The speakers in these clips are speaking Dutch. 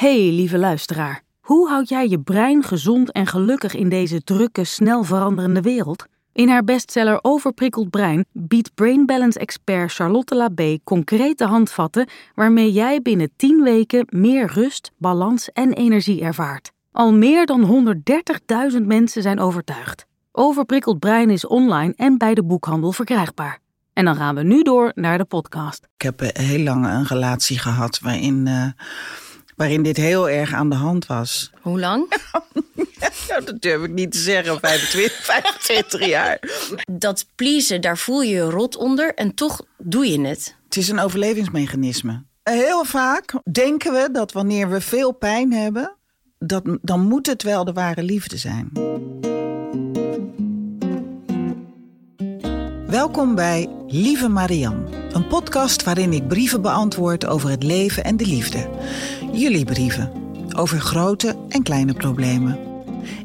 Hey, lieve luisteraar. Hoe houd jij je brein gezond en gelukkig in deze drukke, snel veranderende wereld? In haar bestseller Overprikkeld Brein biedt Brain Balance expert Charlotte Labé concrete handvatten waarmee jij binnen 10 weken meer rust, balans en energie ervaart. Al meer dan 130.000 mensen zijn overtuigd. Overprikkeld Brein is online en bij de boekhandel verkrijgbaar. En dan gaan we nu door naar de podcast. Ik heb eh, heel lang een relatie gehad waarin, uh, waarin dit heel erg aan de hand was. Hoe lang? ja, dat durf ik niet te zeggen, 25, 25 jaar. Dat pleasen, daar voel je je rot onder en toch doe je het. Het is een overlevingsmechanisme. Heel vaak denken we dat wanneer we veel pijn hebben, dat, dan moet het wel de ware liefde zijn. Welkom bij Lieve Marianne, een podcast waarin ik brieven beantwoord over het leven en de liefde. Jullie brieven, over grote en kleine problemen.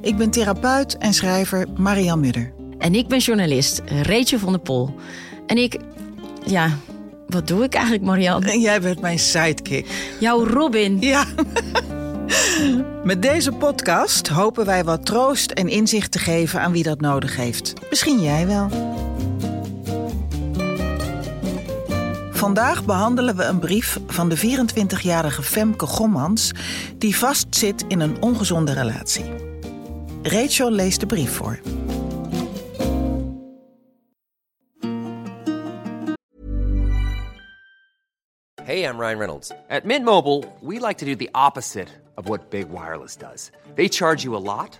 Ik ben therapeut en schrijver Marianne Mudder. En ik ben journalist Rachel van der Pol. En ik, ja, wat doe ik eigenlijk, Marianne? En jij bent mijn sidekick. Jouw Robin. Ja. Met deze podcast hopen wij wat troost en inzicht te geven aan wie dat nodig heeft. Misschien jij wel. Vandaag behandelen we een brief van de 24-jarige Femke Gommans... die vastzit in een ongezonde relatie. Rachel leest de brief voor. Hey, I'm Ryan Reynolds. At Mint Mobile, we like to do the opposite of what Big Wireless does. They charge you a lot,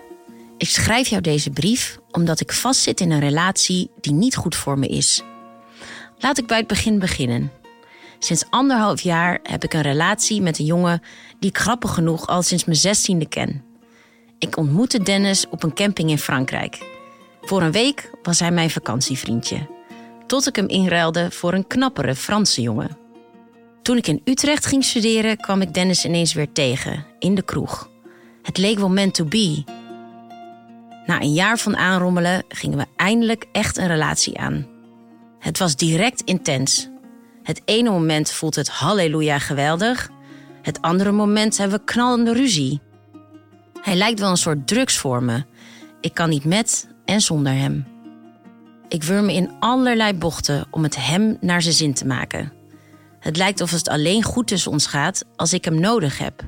ik schrijf jou deze brief omdat ik vastzit in een relatie die niet goed voor me is. Laat ik bij het begin beginnen. Sinds anderhalf jaar heb ik een relatie met een jongen die ik grappig genoeg al sinds mijn zestiende ken. Ik ontmoette Dennis op een camping in Frankrijk. Voor een week was hij mijn vakantievriendje. Tot ik hem inruilde voor een knappere Franse jongen. Toen ik in Utrecht ging studeren, kwam ik Dennis ineens weer tegen, in de kroeg. Het leek wel meant to be. Na een jaar van aanrommelen gingen we eindelijk echt een relatie aan. Het was direct intens. Het ene moment voelt het halleluja geweldig. Het andere moment hebben we knallende ruzie. Hij lijkt wel een soort drugs voor me. Ik kan niet met en zonder hem. Ik wurm me in allerlei bochten om het hem naar zijn zin te maken. Het lijkt of het alleen goed tussen ons gaat als ik hem nodig heb.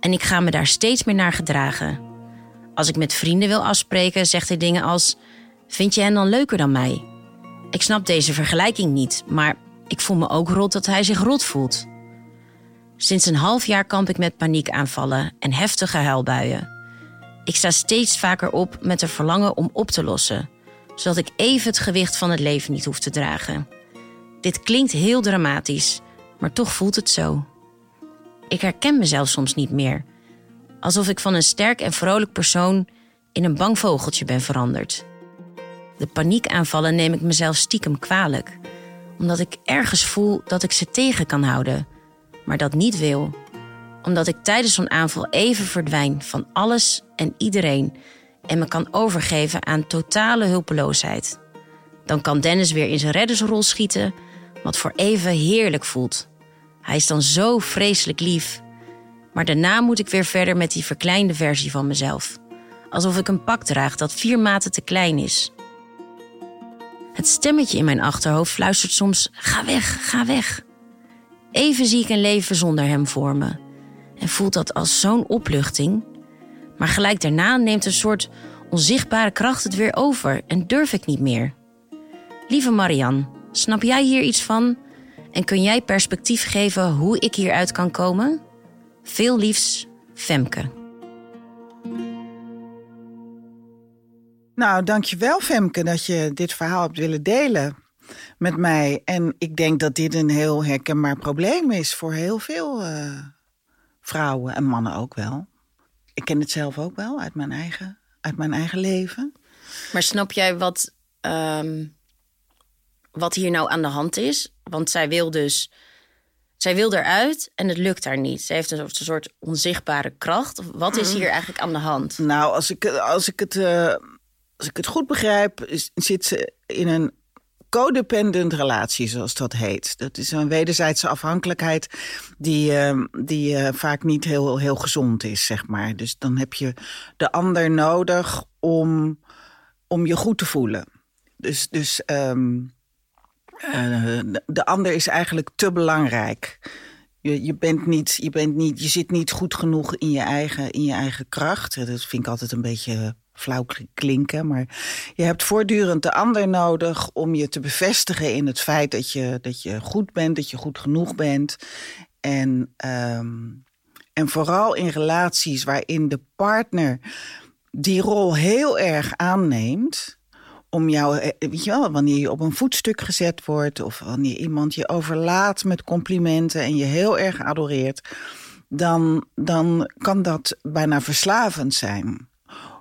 En ik ga me daar steeds meer naar gedragen. Als ik met vrienden wil afspreken, zegt hij dingen als: Vind je hen dan leuker dan mij? Ik snap deze vergelijking niet, maar ik voel me ook rot dat hij zich rot voelt. Sinds een half jaar kamp ik met paniekaanvallen en heftige huilbuien. Ik sta steeds vaker op met een verlangen om op te lossen, zodat ik even het gewicht van het leven niet hoef te dragen. Dit klinkt heel dramatisch, maar toch voelt het zo. Ik herken mezelf soms niet meer. Alsof ik van een sterk en vrolijk persoon in een bang vogeltje ben veranderd. De paniekaanvallen neem ik mezelf stiekem kwalijk, omdat ik ergens voel dat ik ze tegen kan houden, maar dat niet wil. Omdat ik tijdens zo'n aanval even verdwijn van alles en iedereen en me kan overgeven aan totale hulpeloosheid. Dan kan Dennis weer in zijn reddersrol schieten, wat voor even heerlijk voelt. Hij is dan zo vreselijk lief. Maar daarna moet ik weer verder met die verkleinde versie van mezelf. Alsof ik een pak draag dat vier maten te klein is. Het stemmetje in mijn achterhoofd fluistert soms: Ga weg, ga weg. Even zie ik een leven zonder hem voor me. En voelt dat als zo'n opluchting. Maar gelijk daarna neemt een soort onzichtbare kracht het weer over en durf ik niet meer. Lieve Marianne, snap jij hier iets van? En kun jij perspectief geven hoe ik hieruit kan komen? Veel liefs, Femke. Nou, dankjewel Femke dat je dit verhaal hebt willen delen met mij. En ik denk dat dit een heel herkenbaar probleem is voor heel veel uh, vrouwen en mannen ook wel. Ik ken het zelf ook wel uit mijn eigen, uit mijn eigen leven. Maar snap jij wat, ehm, wat hier nou aan de hand is? Want zij wil dus. Zij wil eruit en het lukt haar niet. Ze heeft een soort onzichtbare kracht. Wat is hier eigenlijk aan de hand? Nou, als ik, als ik, het, eh, als ik het goed begrijp, is- zit ze in een codependent relatie, zoals dat heet. Dat is een wederzijdse afhankelijkheid die, eh, die eh, vaak niet heel, heel gezond is, zeg maar. Dus dan heb je de ander nodig om, om je goed te voelen. Dus, dus ehm, eh, de, de ander is eigenlijk te belangrijk. Je, je, bent niet, je, bent niet, je zit niet goed genoeg in je, eigen, in je eigen kracht. Dat vind ik altijd een beetje flauw klinken. Maar je hebt voortdurend de ander nodig om je te bevestigen in het feit dat je, dat je goed bent, dat je goed genoeg bent. En, ehm, en vooral in relaties waarin de partner die rol heel erg aanneemt om jou, eh, weet je wel, wanneer je op een voetstuk gezet wordt of wanneer iemand je overlaat met complimenten en je heel erg adoreert, dan, dan kan dat bijna verslavend zijn.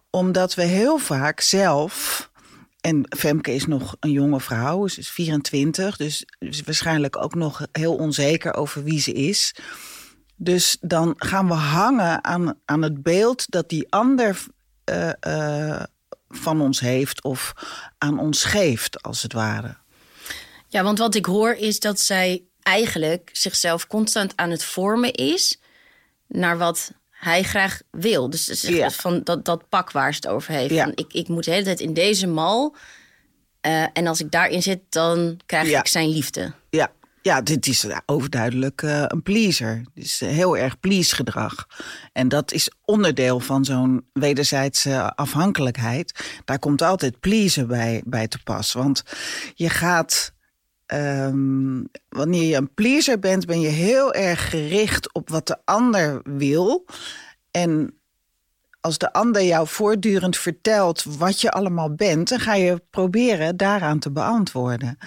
Omdat we heel vaak zelf, en Femke is nog een jonge vrouw, ze is 24, dus is waarschijnlijk ook nog heel onzeker over wie ze is. Dus dan gaan we hangen aan, aan het beeld dat die ander uh, van ons heeft of aan ons geeft, als het ware. Ja, want wat ik hoor is dat zij eigenlijk zichzelf constant aan het vormen is naar wat hij graag wil. Dus ja. van dat, dat pak waar ze het over heeft. Ja. Van, ik, ik moet de hele tijd in deze mal. Uh, en als ik daarin zit, dan krijg ja. ik zijn liefde. Ja, dit is overduidelijk uh, een pleaser. Is heel erg please gedrag. En dat is onderdeel van zo'n wederzijdse afhankelijkheid. Daar komt altijd pleasen bij, bij te pas. Want je gaat... Um, wanneer je een pleaser bent, ben je heel erg gericht op wat de ander wil. En als de ander jou voortdurend vertelt wat je allemaal bent, dan ga je proberen daaraan te beantwoorden.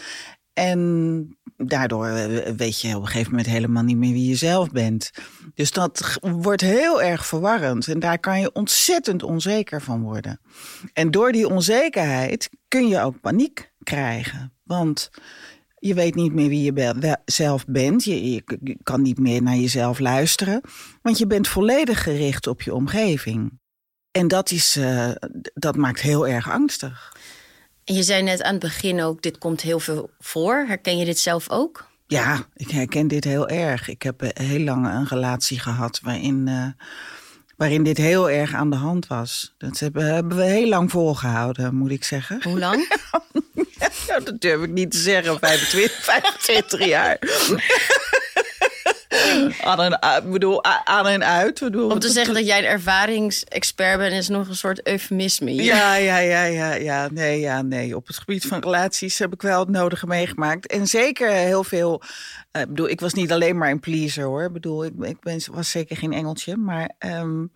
En daardoor weet je op een gegeven moment helemaal niet meer wie je zelf bent. Dus dat wordt heel erg verwarrend. En daar kan je ontzettend onzeker van worden. En door die onzekerheid kun je ook paniek krijgen. Want je weet niet meer wie je zelf bent. Je, kan niet meer naar jezelf luisteren. Want je bent volledig gericht op je omgeving. En dat, is, uh, dat maakt heel erg angstig. En je zei net aan het begin ook, dit komt heel veel voor. Herken je dit zelf ook? Ja, ik herken dit heel erg. Ik heb heel lang een relatie gehad waarin, uh, waarin dit heel erg aan de hand was. Dat hebben, hebben we heel lang volgehouden, moet ik zeggen. Hoe lang? ja, dat durf ik niet te zeggen, 25, 25 jaar. Aan, en, bedoel, aan en uit. Bedoel, Om te zeggen dat jij een ervaringsexpert bent, is nog een soort eufemisme. Hier. Ja, ja, ja, ja, ja. Nee, ja, nee. Op het gebied van relaties heb ik wel het nodige meegemaakt. En zeker heel veel. Ik uh, bedoel, ik was niet alleen maar een pleaser hoor. Ik bedoel, ik, ik ben, was zeker geen engeltje. Maar, um,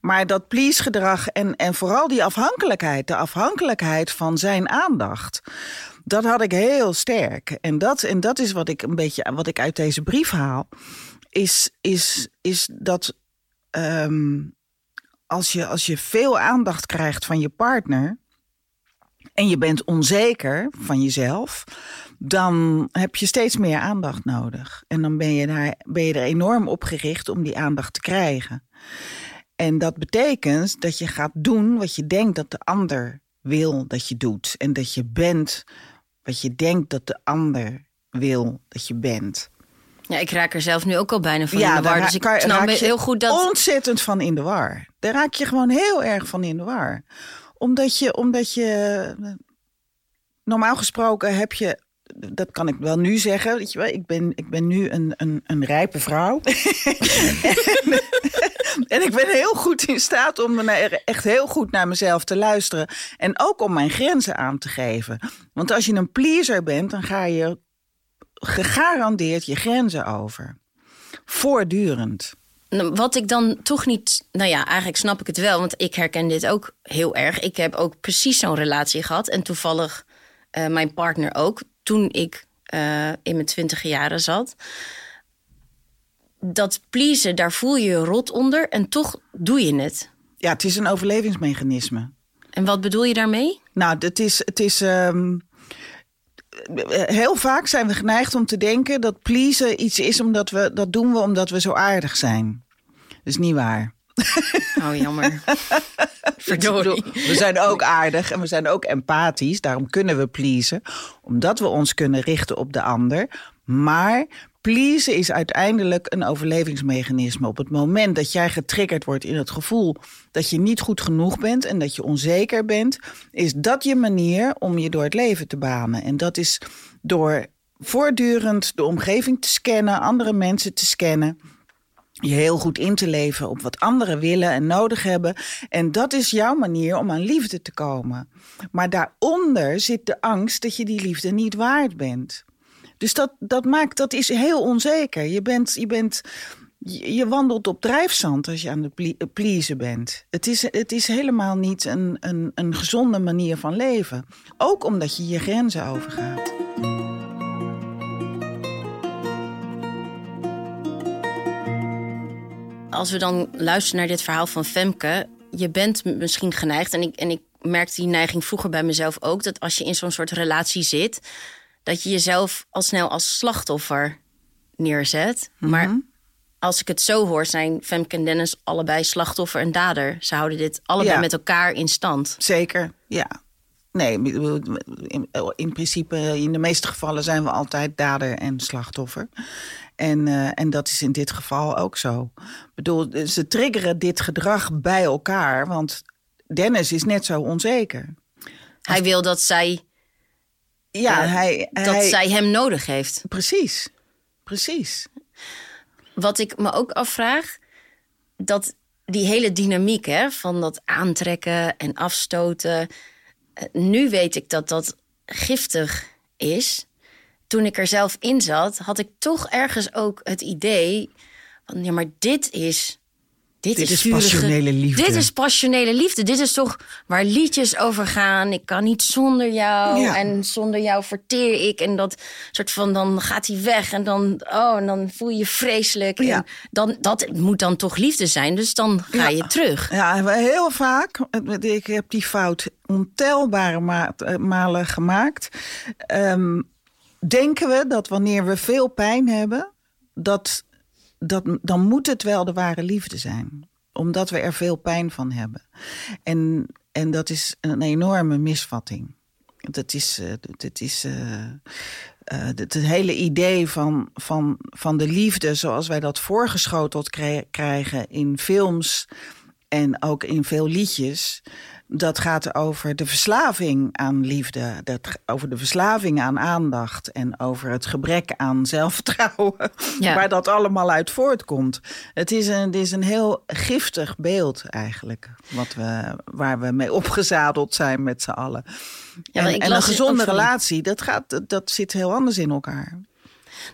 maar dat please gedrag en, en vooral die afhankelijkheid. De afhankelijkheid van zijn aandacht. Dat had ik heel sterk. En dat, en dat is wat ik een beetje wat ik uit deze brief haal. Is, is, is dat um, als, je, als je veel aandacht krijgt van je partner. en je bent onzeker van jezelf. Dan heb je steeds meer aandacht nodig. En dan ben je, daar, ben je er enorm op gericht om die aandacht te krijgen. En dat betekent dat je gaat doen wat je denkt dat de ander wil dat je doet. En dat je bent wat je denkt dat de ander wil dat je bent. Ja, ik raak er zelf nu ook al bijna van ja, in de war. Dus ik kan, snap heel goed dat... ontzettend van in de war. Daar raak je gewoon heel erg van in de war. Omdat je, omdat je normaal gesproken heb je dat kan ik wel nu zeggen. Weet je wel, ik, ben, ik ben nu een, een, een rijpe vrouw. en, en ik ben heel goed in staat om echt heel goed naar mezelf te luisteren. En ook om mijn grenzen aan te geven. Want als je een pleaser bent, dan ga je gegarandeerd je grenzen over. Voortdurend. Wat ik dan toch niet. Nou ja, eigenlijk snap ik het wel, want ik herken dit ook heel erg. Ik heb ook precies zo'n relatie gehad. En toevallig uh, mijn partner ook. Toen ik uh, in mijn twintig jaren zat. dat pleasen, daar voel je je rot onder en toch doe je het. Ja, het is een overlevingsmechanisme. En wat bedoel je daarmee? Nou, het is. Het is ehm, heel vaak zijn we geneigd om te denken dat pleasen iets is omdat we dat doen we omdat we zo aardig zijn. Dat is niet waar. Oh, jammer. Verdorie. We zijn ook aardig en we zijn ook empathisch. Daarom kunnen we pleasen. Omdat we ons kunnen richten op de ander. Maar pleasen is uiteindelijk een overlevingsmechanisme. Op het moment dat jij getriggerd wordt in het gevoel dat je niet goed genoeg bent en dat je onzeker bent, is dat je manier om je door het leven te banen. En dat is door voortdurend de omgeving te scannen, andere mensen te scannen je heel goed in te leven op wat anderen willen en nodig hebben. En dat is jouw manier om aan liefde te komen. Maar daaronder zit de angst dat je die liefde niet waard bent. Dus dat, dat maakt, dat is heel onzeker. Je bent, je bent, je wandelt op drijfzand als je aan het pleasen bent. Het is, het is helemaal niet een, een, een gezonde manier van leven. Ook omdat je je grenzen overgaat. Als we dan luisteren naar dit verhaal van Femke, je bent misschien geneigd, en ik, en ik merkte die neiging vroeger bij mezelf ook, dat als je in zo'n soort relatie zit, dat je jezelf al snel als slachtoffer neerzet. Maar Mhm. als ik het zo hoor, zijn Femke en Dennis allebei slachtoffer en dader. Ze houden dit allebei Ja. met elkaar in stand. Zeker, ja. Nee, in, in principe, in de meeste gevallen zijn we altijd dader en slachtoffer. En, eh, en dat is in dit geval ook zo. Ik bedoel, ze triggeren dit gedrag bij elkaar, want Dennis is net zo onzeker. Hij wil dat zij, Ja, eh, hij, dat hij- zij hem nodig heeft. Precies, precies. Wat ik me ook afvraag, dat die hele dynamiek hè, van dat aantrekken en afstoten. eh, Nu weet ik dat dat giftig is. Toen ik er zelf in zat, had ik toch ergens ook het idee van ja, maar dit is. Dit, Dit is vurige- passionele liefde. Dit is passionele liefde. Dit is toch waar liedjes over gaan. Ik kan niet zonder jou. Ja. En zonder jou verteer ik. En dat soort van, dan gaat hij weg. En dan, oh, en dan voel je je vreselijk. Ja. En dan, dat moet dan toch liefde zijn. Dus dan ga je terug. Ja, heel vaak. Ik heb die fout ontelbare ma- malen gemaakt. Ehm, denken we dat wanneer we veel pijn hebben, dat, dat, dan moet het wel de ware liefde zijn. Omdat we er veel pijn van hebben. En, en dat is een enorme misvatting. Dat is, eh, dat is eh, eh, het, hele idee van, van, van de liefde zoals wij dat voorgeschoteld krij- krijgen in films en ook in veel liedjes. Dat gaat over de verslaving aan liefde, dat, over de verslaving aan aandacht en over het gebrek aan zelfvertrouwen, Ja. waar dat allemaal uit voortkomt. Het is een, het is een heel giftig beeld eigenlijk, wat we, waar we mee opgezadeld zijn met z'n allen. Ja, en een gezonde oh, relatie, dat, gaat, dat, zit heel anders in elkaar.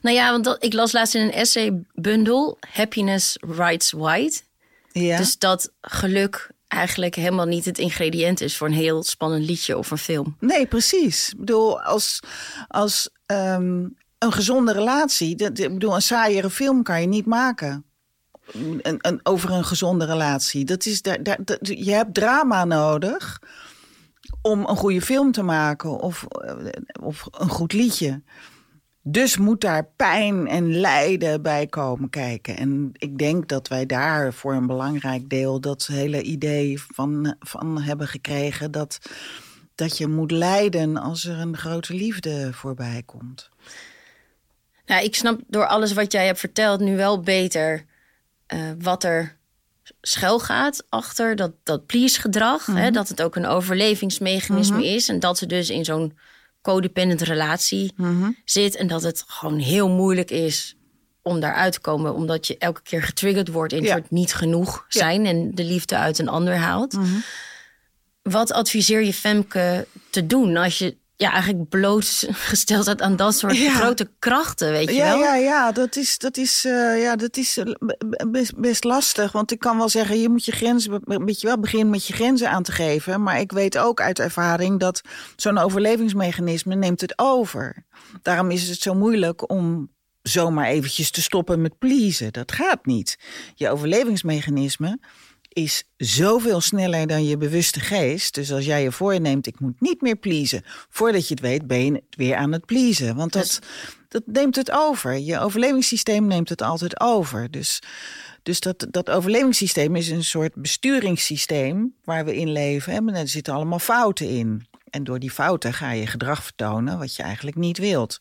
Nou ja, want dat, ik las laatst in een essaybundel... Happiness Writes White. Ja. Dus dat geluk eigenlijk helemaal niet het ingrediënt is... voor een heel spannend liedje of een film. Nee, precies. Ik bedoel, als, als ehm, een gezonde relatie. Dat, ik bedoel, een saaiere film kan je niet maken. Een, een, over een gezonde relatie. Dat is, daar, daar, dat- je hebt drama nodig om een goede film te maken of, eh, of een goed liedje. Dus moet daar pijn en lijden bij komen kijken. En ik denk dat wij daar voor een belangrijk deel dat hele idee van, van hebben gekregen dat, dat je moet lijden als er een grote liefde voorbij komt. Nou, ik snap door alles wat jij hebt verteld nu wel beter eh, wat er schuil gaat achter dat, dat please-gedrag. hè, dat het ook een overlevingsmechanisme is. En dat ze dus in zo'n codependent relatie zit. En dat het gewoon heel moeilijk is om daaruit te komen. Omdat je elke keer getriggerd wordt in het Ja. soort niet genoeg zijn. En de liefde uit een ander haalt. Wat adviseer je Femke te doen als je ja, eigenlijk blootgesteld staat aan dat soort Ja. grote krachten, weet je Ja, wel? ja, ja, dat is, dat is, eh, ja, dat is eh, best, best lastig. Want ik kan wel zeggen, je moet je grenzen, een beetje wel beginnen met je grenzen aan te geven. Maar ik weet ook uit ervaring dat zo'n overlevingsmechanisme neemt het over. Daarom is het zo moeilijk om zomaar eventjes te stoppen met pleasen. Dat gaat niet. Je overlevingsmechanisme is zoveel sneller dan je bewuste geest. Dus als jij je voorneemt, ik moet niet meer pleasen. Voordat je het weet, ben je weer aan het pleasen. Want dat, dat neemt het over. Je overlevingssysteem neemt het altijd over. Dus, dus dat, dat overlevingssysteem is een soort besturingssysteem waar we in leven. En er zitten allemaal fouten in. En door die fouten ga je gedrag vertonen wat je eigenlijk niet wilt.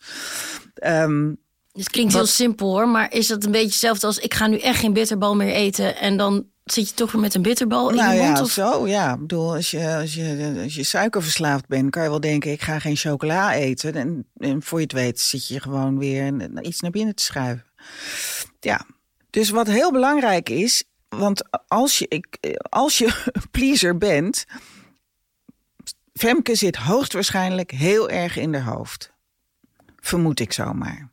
Um, het klinkt heel simpel hoor, maar is dat een beetje hetzelfde als ik ga nu echt geen bitterbal meer eten en dan zit je toch weer met een bitterbal in nou je mond? Ja, of? zo ja. Ik bedoel, als je, als, je, als je suikerverslaafd bent, kan je wel denken ik ga geen chocola eten. En, en voor je het weet zit je gewoon weer iets naar binnen te schuiven. Ja, dus wat heel belangrijk is, want als je, ik, als je pleaser bent, Femke zit hoogstwaarschijnlijk heel erg in haar hoofd. Vermoed ik zomaar.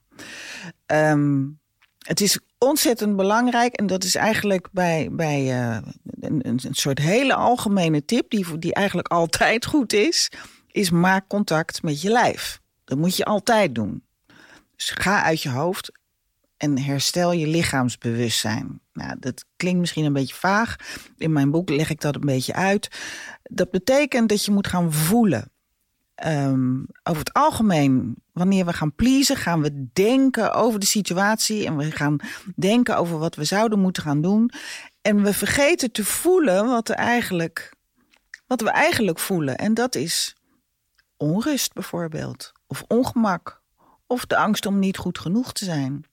Um, het is ontzettend belangrijk en dat is eigenlijk bij, bij uh, een, een, soort hele algemene tip, die, die eigenlijk altijd goed is, is maak contact met je lijf. Dat moet je altijd doen. Dus ga uit je hoofd en herstel je lichaamsbewustzijn. Nou, dat klinkt misschien een beetje vaag. In mijn boek leg ik dat een beetje uit. Dat betekent dat je moet gaan voelen. Um, over het algemeen, wanneer we gaan pleasen, gaan we denken over de situatie en we gaan denken over wat we zouden moeten gaan doen. En we vergeten te voelen wat, er eigenlijk, wat we eigenlijk voelen. En dat is onrust bijvoorbeeld, of ongemak, of de angst om niet goed genoeg te zijn.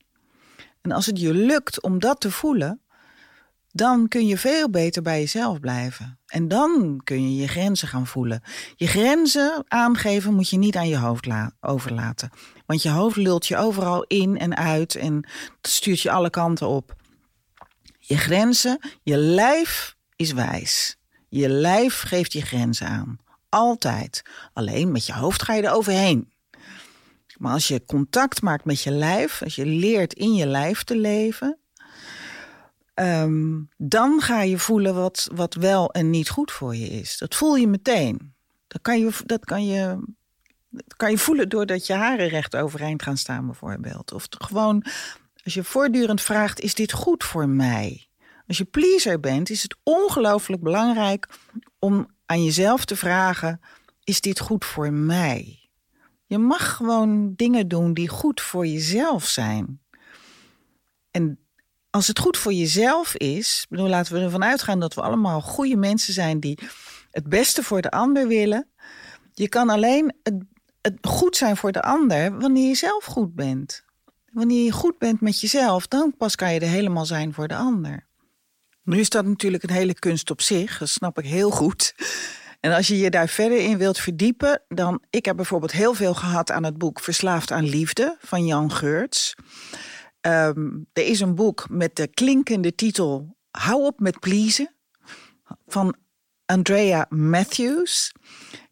En als het je lukt om dat te voelen, dan kun je veel beter bij jezelf blijven. En dan kun je je grenzen gaan voelen. Je grenzen aangeven moet je niet aan je hoofd overlaten. Want je hoofd lult je overal in en uit en stuurt je alle kanten op. Je grenzen, je lijf is wijs. Je lijf geeft je grenzen aan. Altijd. Alleen met je hoofd ga je er overheen. Maar als je contact maakt met je lijf, als je leert in je lijf te leven, Um, dan ga je voelen wat, wat wel en niet goed voor je is. Dat voel je meteen. Dat kan je, dat kan je, kan je voelen doordat je haren recht overeind gaan staan, bijvoorbeeld. Of gewoon als je voortdurend vraagt: is dit goed voor mij? Als je pleaser bent, is het ongelooflijk belangrijk om aan jezelf te vragen: is dit goed voor mij? Je mag gewoon dingen doen die goed voor jezelf zijn. En als het goed voor jezelf is, bedoel, laten we ervan uitgaan dat we allemaal goede mensen zijn die het beste voor de ander willen. Je kan alleen het, het goed zijn voor de ander wanneer je zelf goed bent. Wanneer je goed bent met jezelf, dan pas kan je er helemaal zijn voor de ander. Nu is dat natuurlijk een hele kunst op zich, dat snap ik heel goed. En als je je daar verder in wilt verdiepen, dan. Ik heb bijvoorbeeld heel veel gehad aan het boek Verslaafd aan Liefde van Jan Geurts. Um, er is een boek met de klinkende titel Hou op met pleasen van Andrea Matthews.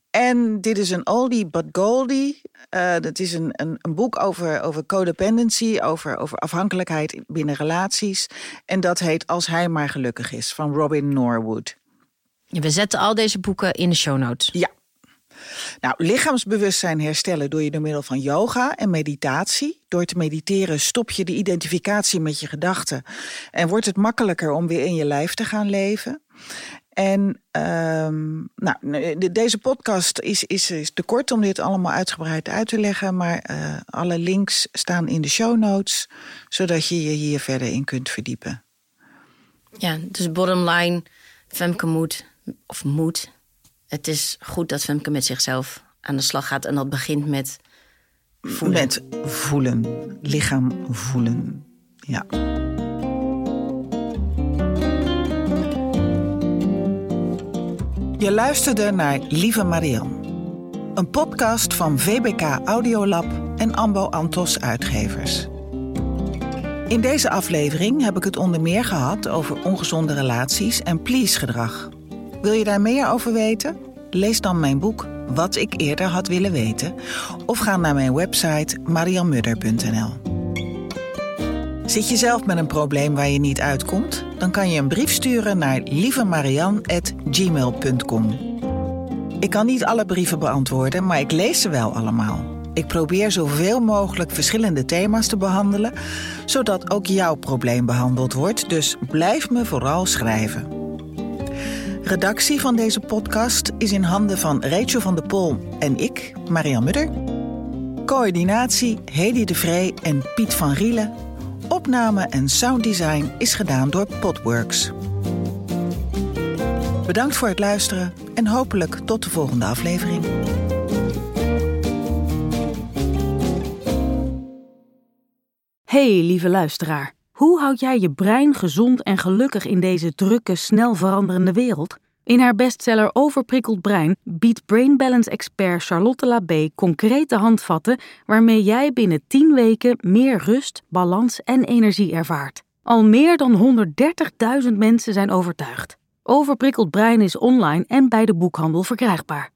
En dit is een oldie but goldie. Uh, dat is een, een, een, boek over, over codependency, over, over afhankelijkheid binnen relaties. En dat heet Als hij maar gelukkig is, van Robin Norwood. We zetten al deze boeken in de show notes. Ja, nou, lichaamsbewustzijn herstellen doe je door middel van yoga en meditatie. Door te mediteren stop je de identificatie met je gedachten en wordt het makkelijker om weer in je lijf te gaan leven. En um, nou, deze podcast is, is, is te kort om dit allemaal uitgebreid uit te leggen, maar uh, alle links staan in de show notes, zodat je je hier verder in kunt verdiepen. Ja, dus bottom line, Femke moet, of moet, het is goed dat Femke met zichzelf aan de slag gaat. En dat begint met voelen. Met voelen. Lichaam voelen. Ja. Je luisterde naar Lieve Marianne. Een podcast van VBK Audiolab en Ambo Antos Uitgevers. In deze aflevering heb ik het onder meer gehad over ongezonde relaties en please-gedrag. Wil je daar meer over weten? Lees dan mijn boek Wat ik eerder had willen weten of ga naar mijn website marianmudder.nl. Zit je zelf met een probleem waar je niet uitkomt? Dan kan je een brief sturen naar lievemarian.gmail.com. Ik kan niet alle brieven beantwoorden, maar ik lees ze wel allemaal. Ik probeer zoveel mogelijk verschillende thema's te behandelen, zodat ook jouw probleem behandeld wordt. Dus blijf me vooral schrijven. Redactie van deze podcast is in handen van Rachel van der Pol en ik, Marian Mudder. Coördinatie Hedy de Vree en Piet van Rielen. Opname en sounddesign is gedaan door Podworks. Bedankt voor het luisteren en hopelijk tot de volgende aflevering. Hey, lieve luisteraar. Hoe houd jij je brein gezond en gelukkig in deze drukke, snel veranderende wereld? In haar bestseller Overprikkeld Brein biedt Brain Balance expert Charlotte Labé concrete handvatten waarmee jij binnen 10 weken meer rust, balans en energie ervaart. Al meer dan 130.000 mensen zijn overtuigd. Overprikkeld Brein is online en bij de boekhandel verkrijgbaar.